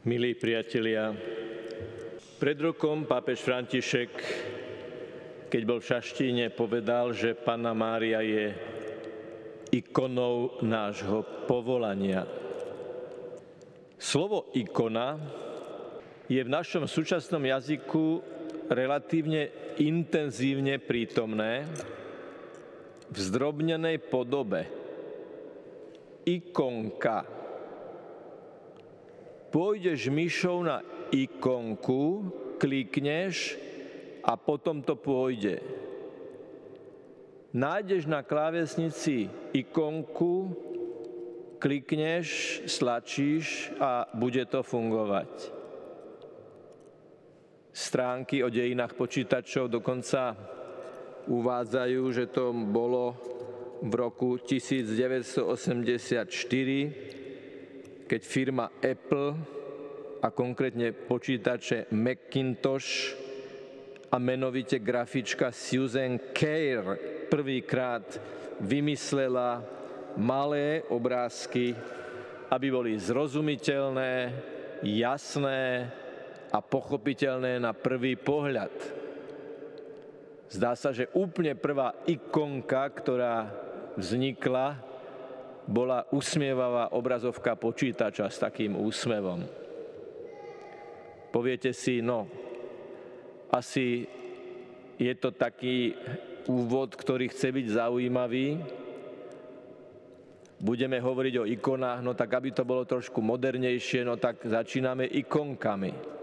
Milí priatelia, pred rokom pápež František, keď bol v Šaštíne, povedal, že Panna Mária je ikonou nášho povolania. Slovo ikona je v našom súčasnom jazyku relatívne intenzívne prítomné v zdrobnenej podobe. Ikonka pôjdeš myšou na ikonku, klikneš a potom to pôjde. Nájdeš na klávesnici ikonku, klikneš, stlačíš a bude to fungovať. Stránky o dejinách počítačov dokonca uvádzajú, že to bolo v roku 1984, keď firma Apple a konkrétne počítače Macintosh a menovite grafička Susan Kare prvýkrát vymyslela malé obrázky, aby boli zrozumiteľné, jasné a pochopiteľné na prvý pohľad. Zdá sa, že úplne prvá ikonka, ktorá vznikla, bola usmievavá obrazovka počítača s takým úsmevom. Poviete si, no, asi je to taký úvod, ktorý chce byť zaujímavý. Budeme hovoriť o ikonách, no tak aby to bolo trošku modernejšie, no tak začíname ikonkami.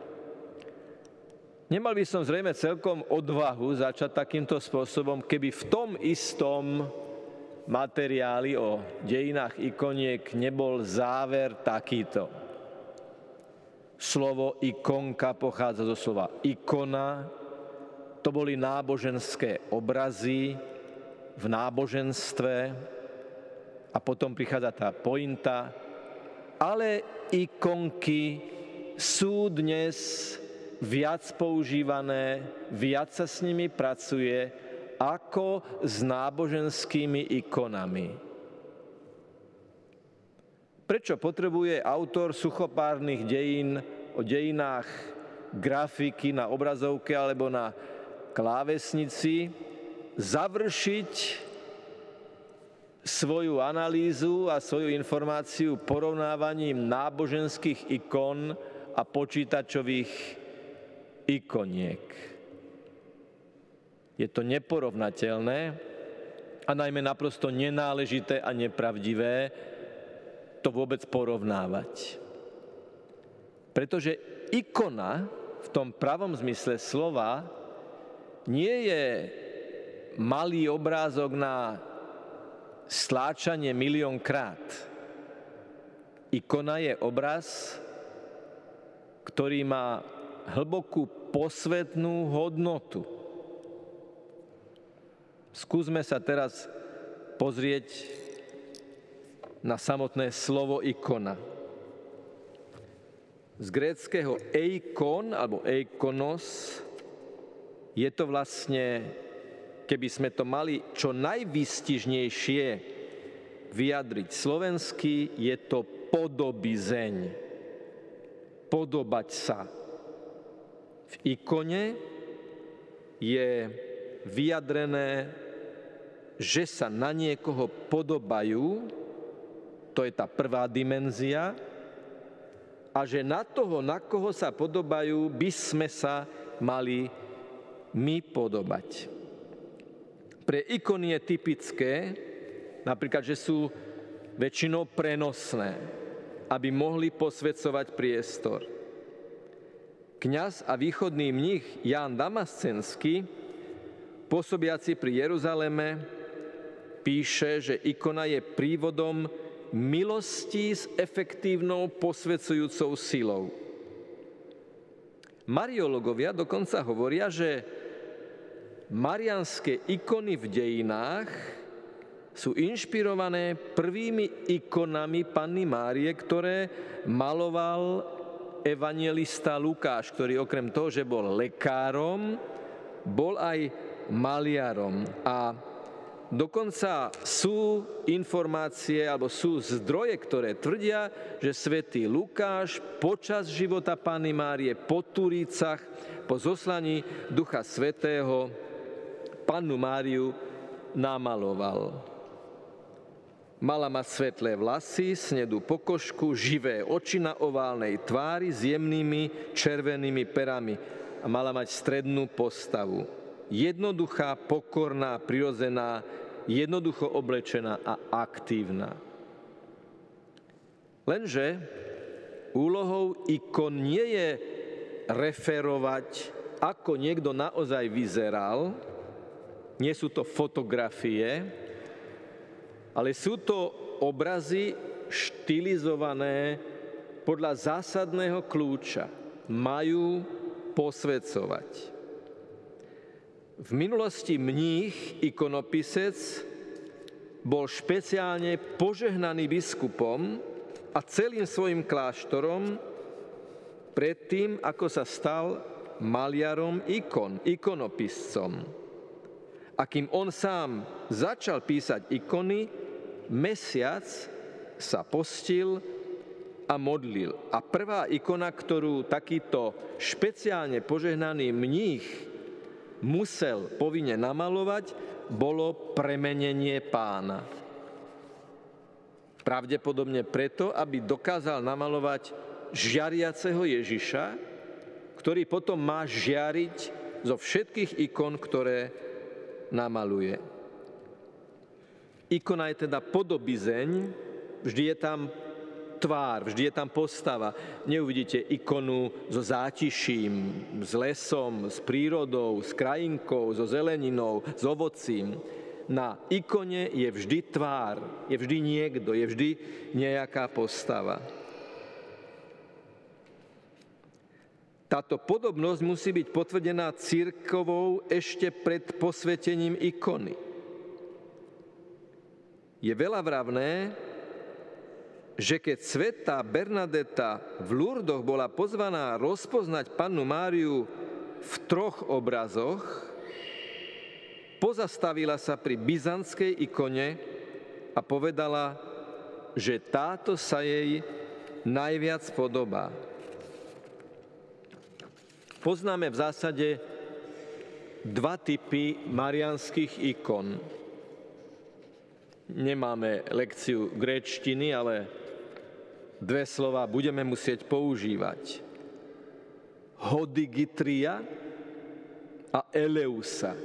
Nemal by som zrejme celkom odvahu začať takýmto spôsobom, keby v tom istom materiály o dejinách ikoniek nebol záver takýto. Slovo ikonka pochádza zo slova ikona, to boli náboženské obrazy v náboženstve a potom prichádza tá pointa, ale ikonky sú dnes viac používané, viac sa s nimi pracuje, ako s náboženskými ikonami. Prečo potrebuje autor suchopárnych dejín o dejinách grafiky na obrazovke alebo na klávesnici završiť svoju analýzu a svoju informáciu porovnávaním náboženských ikon a počítačových ikoniek. Je to neporovnateľné a najmä naprosto nenáležité a nepravdivé to vôbec porovnávať. Pretože ikona v tom pravom zmysle slova nie je malý obrázok na stláčanie milión krát. Ikona je obraz, ktorý má hlbokú posvetnú hodnotu. Skúsme sa teraz pozrieť na samotné slovo ikona. Z gréckého eikon alebo eikonos je to vlastne, keby sme to mali čo najvystižnejšie vyjadriť slovensky, je to podobizeň. Podobať sa. V ikone je vyjadrené že sa na niekoho podobajú, to je tá prvá dimenzia, a že na toho, na koho sa podobajú, by sme sa mali my podobať. Pre ikony je typické, napríklad, že sú väčšinou prenosné, aby mohli posvedcovať priestor. Kňaz a východný mních Ján Damascenský, pôsobiaci pri Jeruzaleme, píše, že ikona je prívodom milosti s efektívnou posvedzujúcou silou. Mariologovia dokonca hovoria, že marianské ikony v dejinách sú inšpirované prvými ikonami Panny Márie, ktoré maloval evangelista Lukáš, ktorý okrem toho, že bol lekárom, bol aj maliarom. A Dokonca sú informácie alebo sú zdroje, ktoré tvrdia, že svätý Lukáš počas života Panny Márie po Turícach, po zoslaní Ducha Svetého, Pannu Máriu namaloval. Mala mať svetlé vlasy, snedú pokožku, živé oči na oválnej tvári s jemnými červenými perami a mala mať strednú postavu jednoduchá, pokorná, prirodzená, jednoducho oblečená a aktívna. Lenže úlohou ikon nie je referovať, ako niekto naozaj vyzeral, nie sú to fotografie, ale sú to obrazy štilizované podľa zásadného kľúča. Majú posvedcovať. V minulosti mních ikonopisec bol špeciálne požehnaný biskupom a celým svojim kláštorom predtým, ako sa stal maliarom ikon, ikonopiscom. A kým on sám začal písať ikony, mesiac sa postil a modlil. A prvá ikona, ktorú takýto špeciálne požehnaný mních musel povinne namalovať, bolo premenenie pána. Pravdepodobne preto, aby dokázal namalovať žiariaceho Ježiša, ktorý potom má žiariť zo všetkých ikon, ktoré namaluje. Ikona je teda podobizeň, vždy je tam tvár, vždy je tam postava. Neuvidíte ikonu so zátiším, s lesom, s prírodou, s krajinkou, so zeleninou, s ovocím. Na ikone je vždy tvár, je vždy niekto, je vždy nejaká postava. Táto podobnosť musí byť potvrdená církovou ešte pred posvetením ikony. Je veľa vravné, že keď sveta Bernadeta v Lurdoch bola pozvaná rozpoznať pannu Máriu v troch obrazoch, pozastavila sa pri byzantskej ikone a povedala, že táto sa jej najviac podobá. Poznáme v zásade dva typy marianských ikon. Nemáme lekciu gréčtiny, ale dve slova budeme musieť používať. Hodigitria a Eleusa.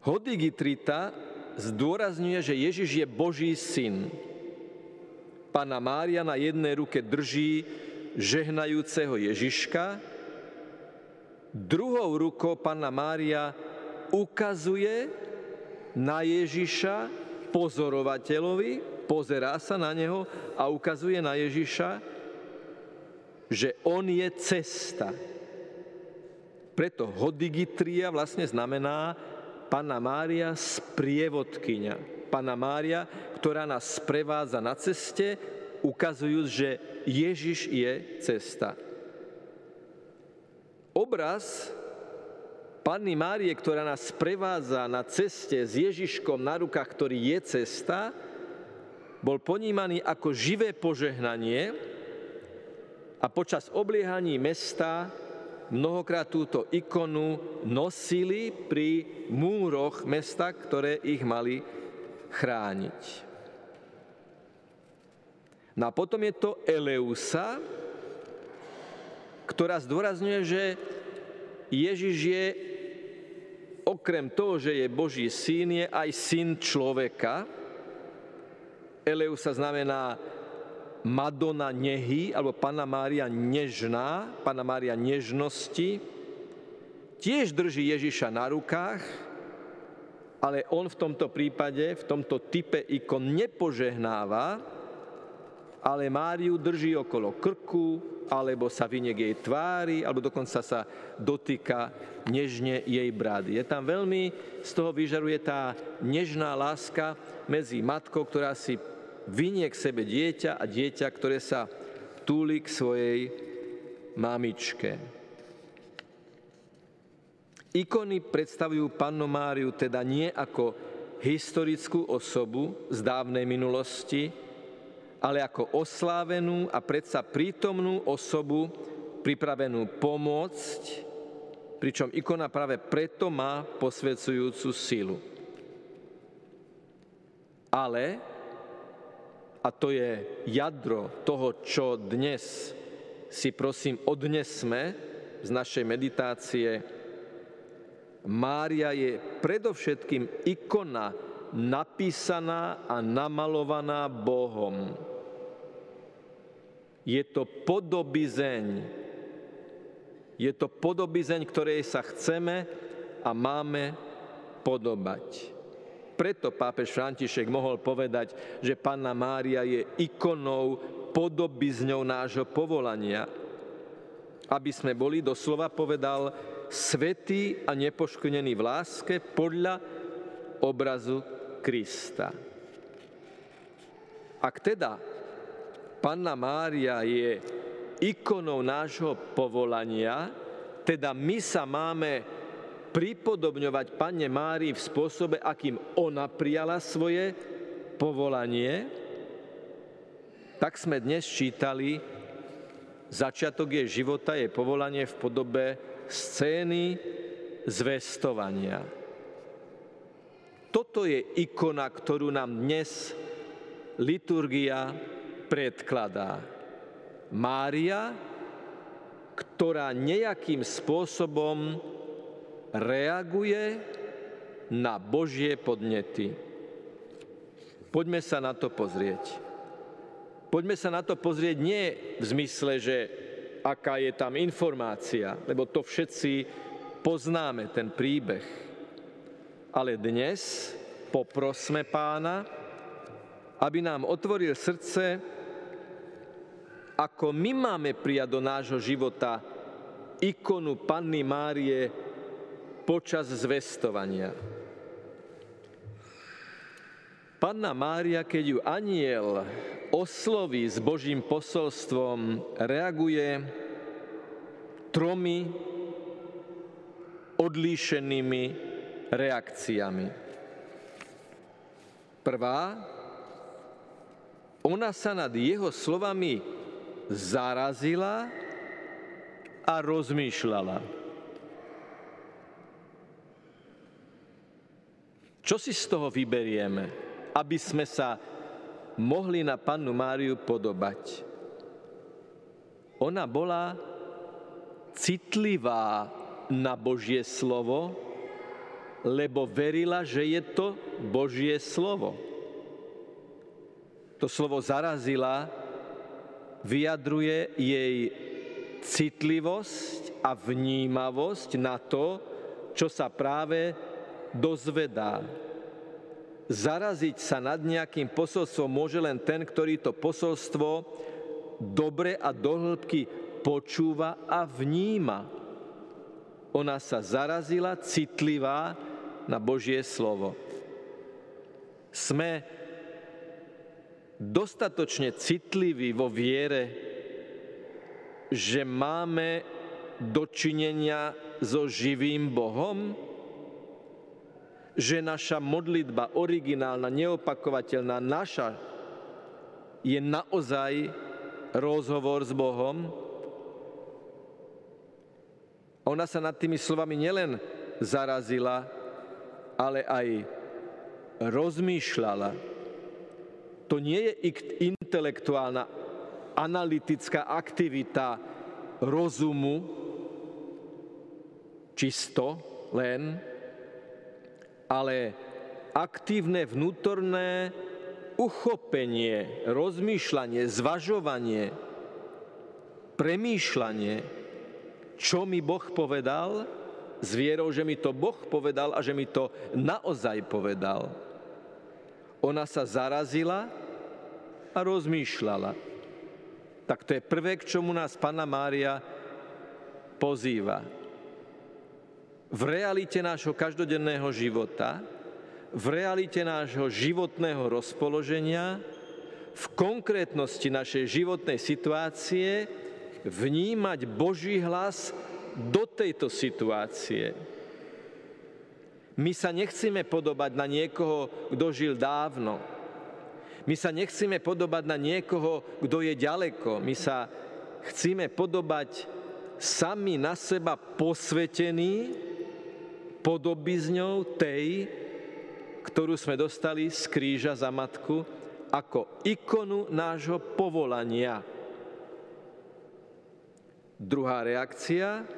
Hodigitrita zdôrazňuje, že Ježiš je Boží syn. Pana Mária na jednej ruke drží žehnajúceho Ježiška, druhou rukou Pana Mária ukazuje na Ježiša pozorovateľovi, pozerá sa na neho a ukazuje na Ježiša, že on je cesta. Preto hodigitria vlastne znamená Pana Mária sprievodkynia. Pana Mária, ktorá nás sprevádza na ceste, ukazujúc, že Ježiš je cesta. Obraz Panny Márie, ktorá nás sprevádza na ceste s Ježiškom na rukách, ktorý je cesta, bol ponímaný ako živé požehnanie a počas obliehaní mesta mnohokrát túto ikonu nosili pri múroch mesta, ktoré ich mali chrániť. No a potom je to Eleusa, ktorá zdôrazňuje, že Ježiš je okrem toho, že je Boží syn, je aj syn človeka, Eleusa znamená Madonna nehy, alebo Pana Mária nežná, Pana Mária nežnosti, tiež drží Ježiša na rukách, ale on v tomto prípade, v tomto type ikon nepožehnáva, ale Máriu drží okolo krku, alebo sa vynie jej tvári, alebo dokonca sa dotýka nežne jej brady. Je tam veľmi, z toho vyžaruje tá nežná láska medzi matkou, ktorá si vynie sebe dieťa a dieťa, ktoré sa túli k svojej mamičke. Ikony predstavujú Pannu Máriu teda nie ako historickú osobu z dávnej minulosti, ale ako oslávenú a predsa prítomnú osobu, pripravenú pomôcť, pričom ikona práve preto má posvedzujúcu silu. Ale, a to je jadro toho, čo dnes si prosím odnesme z našej meditácie, Mária je predovšetkým ikona napísaná a namalovaná Bohom. Je to podobizeň. Je to podobizeň, ktorej sa chceme a máme podobať. Preto pápež František mohol povedať, že Panna Mária je ikonou, podobizňou nášho povolania. Aby sme boli, doslova povedal, svetý a nepoškodený v láske podľa obrazu Krista. Ak teda Panna Mária je ikonou nášho povolania, teda my sa máme pripodobňovať Panne Márii v spôsobe, akým ona prijala svoje povolanie, tak sme dnes čítali začiatok jej života, jej povolanie v podobe scény zvestovania. Toto je ikona, ktorú nám dnes liturgia predkladá. Mária, ktorá nejakým spôsobom reaguje na Božie podnety. Poďme sa na to pozrieť. Poďme sa na to pozrieť nie v zmysle, že aká je tam informácia, lebo to všetci poznáme, ten príbeh. Ale dnes poprosme pána, aby nám otvoril srdce, ako my máme prijať do nášho života ikonu Panny Márie počas zvestovania. Panna Mária, keď ju aniel osloví s Božím posolstvom, reaguje tromi odlíšenými reakciami. Prvá, ona sa nad jeho slovami zarazila a rozmýšľala. Čo si z toho vyberieme? aby sme sa mohli na pannu Máriu podobať. Ona bola citlivá na Božie slovo, lebo verila, že je to Božie slovo. To slovo zarazila vyjadruje jej citlivosť a vnímavosť na to, čo sa práve dozvedá zaraziť sa nad nejakým posolstvom môže len ten, ktorý to posolstvo dobre a dohlbky počúva a vníma. Ona sa zarazila, citlivá na Božie slovo. Sme dostatočne citliví vo viere, že máme dočinenia so živým Bohom? že naša modlitba, originálna, neopakovateľná, naša, je naozaj rozhovor s Bohom. Ona sa nad tými slovami nielen zarazila, ale aj rozmýšľala. To nie je intelektuálna, analytická aktivita rozumu, čisto len, ale aktívne vnútorné uchopenie, rozmýšľanie, zvažovanie, premýšľanie, čo mi Boh povedal, s vierou, že mi to Boh povedal a že mi to naozaj povedal. Ona sa zarazila a rozmýšľala. Tak to je prvé, k čomu nás Pana Mária pozýva v realite nášho každodenného života, v realite nášho životného rozpoloženia, v konkrétnosti našej životnej situácie vnímať Boží hlas do tejto situácie. My sa nechceme podobať na niekoho, kto žil dávno. My sa nechceme podobať na niekoho, kto je ďaleko. My sa chceme podobať sami na seba posvetení podobizňou tej, ktorú sme dostali z kríža za matku, ako ikonu nášho povolania. Druhá reakcia.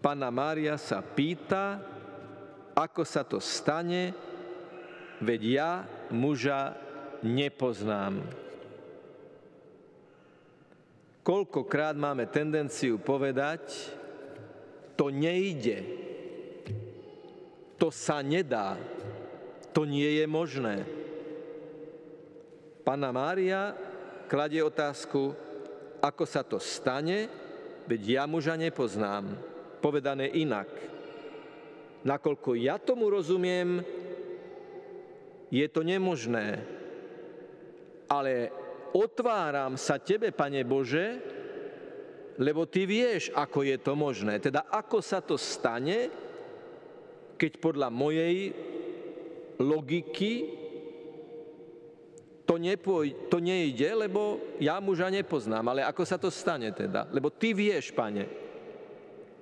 Pana Mária sa pýta, ako sa to stane, veď ja muža nepoznám. Koľkokrát máme tendenciu povedať, to nejde, to sa nedá, to nie je možné. Pana Mária kladie otázku, ako sa to stane, veď ja muža nepoznám. Povedané inak. Nakoľko ja tomu rozumiem, je to nemožné. Ale otváram sa Tebe, Pane Bože, lebo Ty vieš, ako je to možné. Teda ako sa to stane, keď podľa mojej logiky to, nepoj, to nejde, lebo ja muža nepoznám. Ale ako sa to stane teda? Lebo Ty vieš, Pane.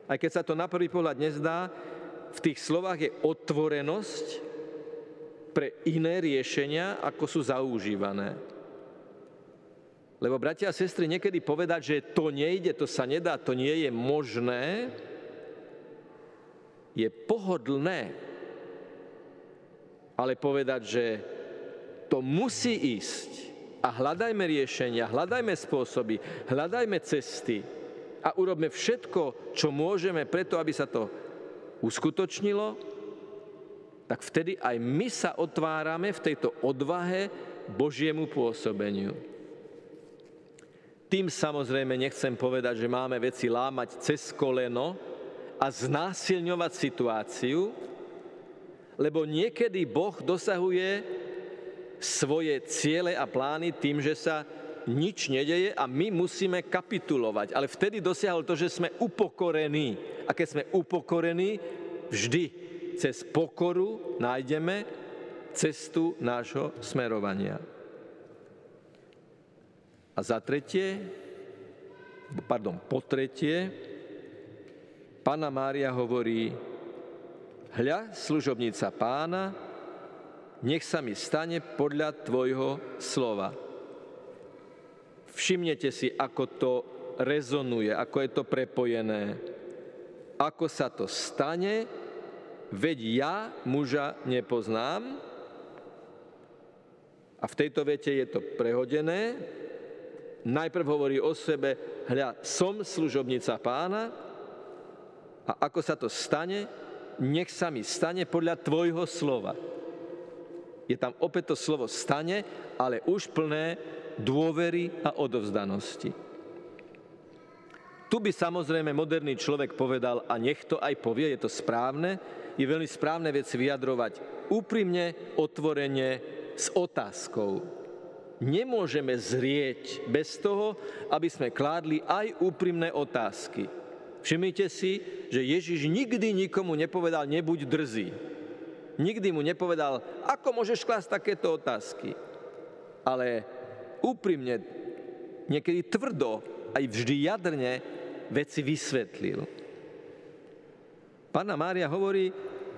Aj keď sa to na prvý pohľad nezdá, v tých slovách je otvorenosť pre iné riešenia, ako sú zaužívané. Lebo bratia a sestry, niekedy povedať, že to nejde, to sa nedá, to nie je možné, je pohodlné. Ale povedať, že to musí ísť a hľadajme riešenia, hľadajme spôsoby, hľadajme cesty a urobme všetko, čo môžeme preto, aby sa to uskutočnilo, tak vtedy aj my sa otvárame v tejto odvahe Božiemu pôsobeniu. Tým samozrejme nechcem povedať, že máme veci lámať cez koleno a znásilňovať situáciu, lebo niekedy Boh dosahuje svoje ciele a plány tým, že sa nič nedeje a my musíme kapitulovať. Ale vtedy dosiahol to, že sme upokorení. A keď sme upokorení, vždy cez pokoru nájdeme cestu nášho smerovania. A za tretie, pardon, po tretie, Pana Mária hovorí, hľa, služobnica pána, nech sa mi stane podľa tvojho slova. Všimnete si, ako to rezonuje, ako je to prepojené. Ako sa to stane, veď ja muža nepoznám. A v tejto vete je to prehodené. Najprv hovorí o sebe, hľa, som služobnica pána a ako sa to stane, nech sa mi stane podľa tvojho slova. Je tam opäť to slovo stane, ale už plné dôvery a odovzdanosti. Tu by samozrejme moderný človek povedal, a nech to aj povie, je to správne, je veľmi správne veci vyjadrovať úprimne, otvorene, s otázkou. Nemôžeme zrieť bez toho, aby sme kládli aj úprimné otázky. Všimnite si, že Ježiš nikdy nikomu nepovedal, nebuď drzý. Nikdy mu nepovedal, ako môžeš klásť takéto otázky. Ale úprimne, niekedy tvrdo, aj vždy jadrne veci vysvetlil. Pána Mária hovorí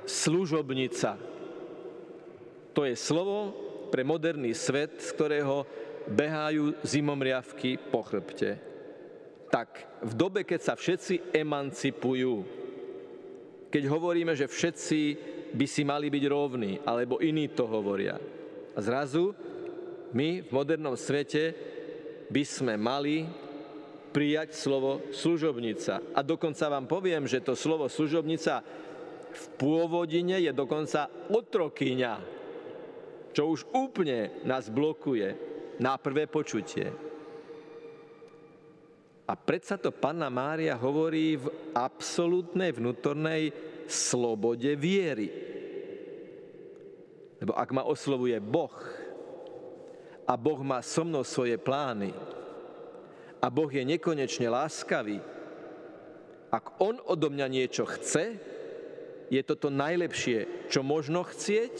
služobnica. To je slovo pre moderný svet, z ktorého behajú zimomriavky po chrbte. Tak v dobe, keď sa všetci emancipujú, keď hovoríme, že všetci by si mali byť rovní, alebo iní to hovoria. A zrazu my v modernom svete by sme mali prijať slovo služobnica. A dokonca vám poviem, že to slovo služobnica v pôvodine je dokonca otrokyňa, čo už úplne nás blokuje na prvé počutie. A predsa to Panna Mária hovorí v absolútnej vnútornej slobode viery. Lebo ak ma oslovuje Boh a Boh má so mnou svoje plány, a Boh je nekonečne láskavý, ak On odo mňa niečo chce, je to najlepšie, čo možno chcieť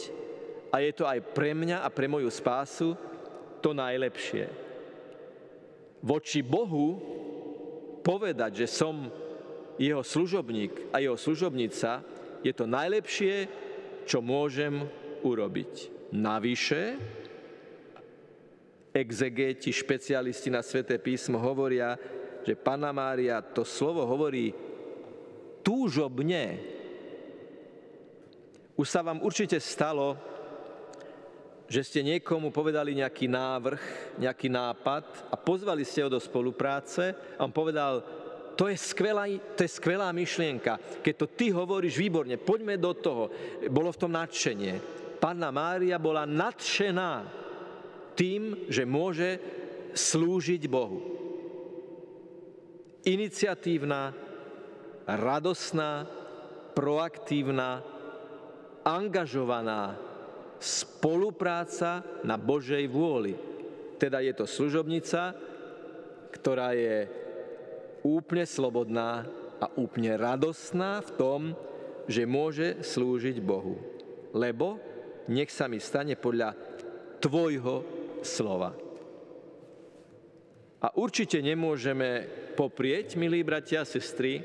a je to aj pre mňa a pre moju spásu to najlepšie. Voči Bohu povedať, že som jeho služobník a jeho služobnica, je to najlepšie, čo môžem urobiť. Navyše, exegeti, špecialisti na Sveté písmo hovoria, že Pana Mária to slovo hovorí túžobne. Už sa vám určite stalo, že ste niekomu povedali nejaký návrh, nejaký nápad a pozvali ste ho do spolupráce a on povedal, to je, skvelá, to je skvelá myšlienka. Keď to ty hovoríš výborne, poďme do toho. Bolo v tom nadšenie. Panna Mária bola nadšená tým, že môže slúžiť Bohu. Iniciatívna, radosná, proaktívna, angažovaná, spolupráca na Božej vôli. Teda je to služobnica, ktorá je úplne slobodná a úplne radostná v tom, že môže slúžiť Bohu. Lebo nech sa mi stane podľa tvojho slova. A určite nemôžeme poprieť, milí bratia a sestry,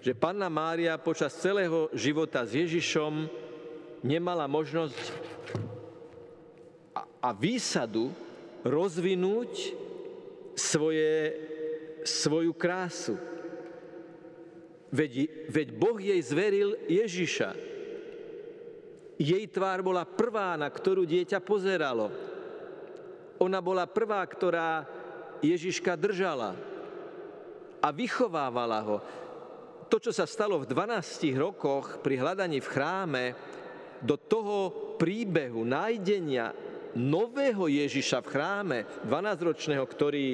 že Panna Mária počas celého života s Ježišom nemala možnosť a, výsadu rozvinúť svoje, svoju krásu. Veď, veď Boh jej zveril Ježiša. Jej tvár bola prvá, na ktorú dieťa pozeralo. Ona bola prvá, ktorá Ježiška držala a vychovávala ho. To, čo sa stalo v 12 rokoch pri hľadaní v chráme, do toho príbehu nájdenia nového Ježiša v chráme, 12-ročného, ktorý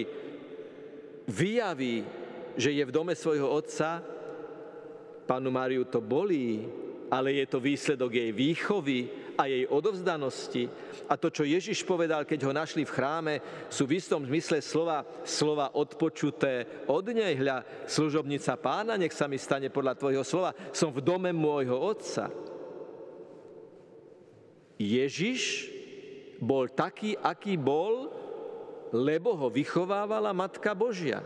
vyjaví, že je v dome svojho otca, pánu Máriu to bolí, ale je to výsledok jej výchovy a jej odovzdanosti. A to, čo Ježiš povedal, keď ho našli v chráme, sú v istom zmysle slova, slova odpočuté od nej. Hľa, služobnica pána, nech sa mi stane podľa tvojho slova. Som v dome môjho otca. Ježiš bol taký, aký bol, lebo ho vychovávala Matka Božia.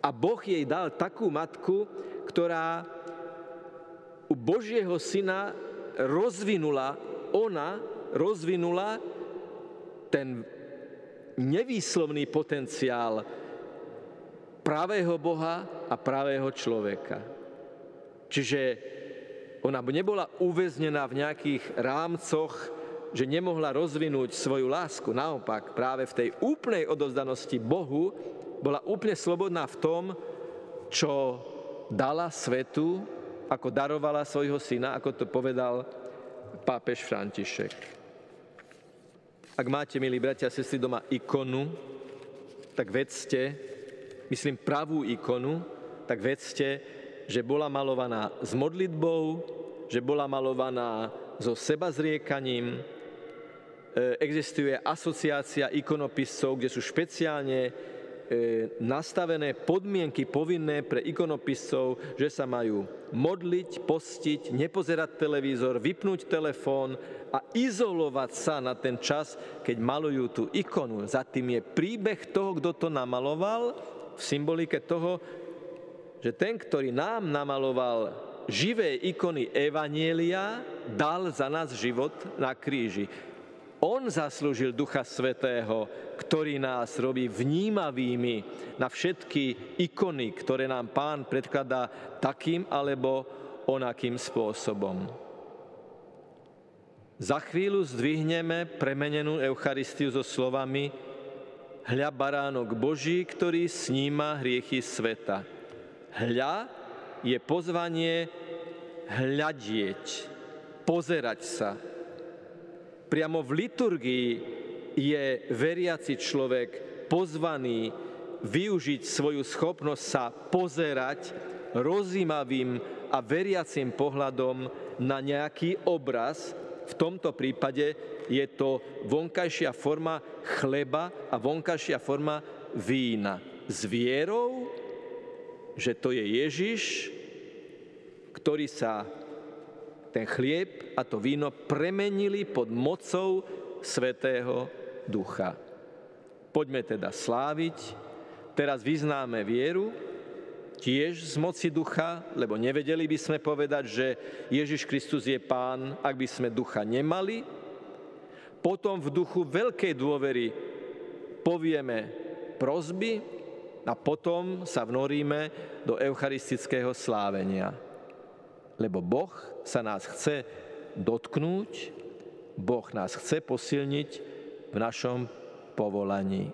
A Boh jej dal takú matku, ktorá u Božieho syna rozvinula, ona rozvinula ten nevýslovný potenciál pravého Boha a pravého človeka. Čiže ona nebola uväznená v nejakých rámcoch, že nemohla rozvinúť svoju lásku. Naopak, práve v tej úplnej odozdanosti Bohu bola úplne slobodná v tom, čo dala svetu, ako darovala svojho syna, ako to povedal pápež František. Ak máte, milí bratia a sestry, doma ikonu, tak vedzte, myslím pravú ikonu, tak vedzte, že bola malovaná s modlitbou, že bola malovaná so sebazriekaním. E, existuje asociácia ikonopiscov, kde sú špeciálne nastavené podmienky povinné pre ikonopiscov, že sa majú modliť, postiť, nepozerať televízor, vypnúť telefón a izolovať sa na ten čas, keď malujú tú ikonu. Za tým je príbeh toho, kto to namaloval, v symbolike toho, že ten, ktorý nám namaloval živé ikony Evanielia, dal za nás život na kríži. On zaslúžil Ducha Svetého, ktorý nás robí vnímavými na všetky ikony, ktoré nám Pán predkladá takým alebo onakým spôsobom. Za chvíľu zdvihneme premenenú Eucharistiu so slovami Hľa baránok Boží, ktorý sníma hriechy sveta. Hľa je pozvanie hľadieť, pozerať sa. Priamo v liturgii je veriaci človek pozvaný využiť svoju schopnosť sa pozerať rozímavým a veriacim pohľadom na nejaký obraz. V tomto prípade je to vonkajšia forma chleba a vonkajšia forma vína. S vierou že to je Ježiš, ktorí sa ten chlieb a to víno premenili pod mocou Svetého Ducha. Poďme teda sláviť, teraz vyznáme vieru, tiež z moci ducha, lebo nevedeli by sme povedať, že Ježiš Kristus je pán, ak by sme ducha nemali. Potom v duchu veľkej dôvery povieme prozby a potom sa vnoríme do eucharistického slávenia. Lebo Boh sa nás chce dotknúť, Boh nás chce posilniť v našom povolaní.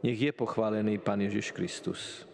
Nech je pochválený Pán Ježiš Kristus.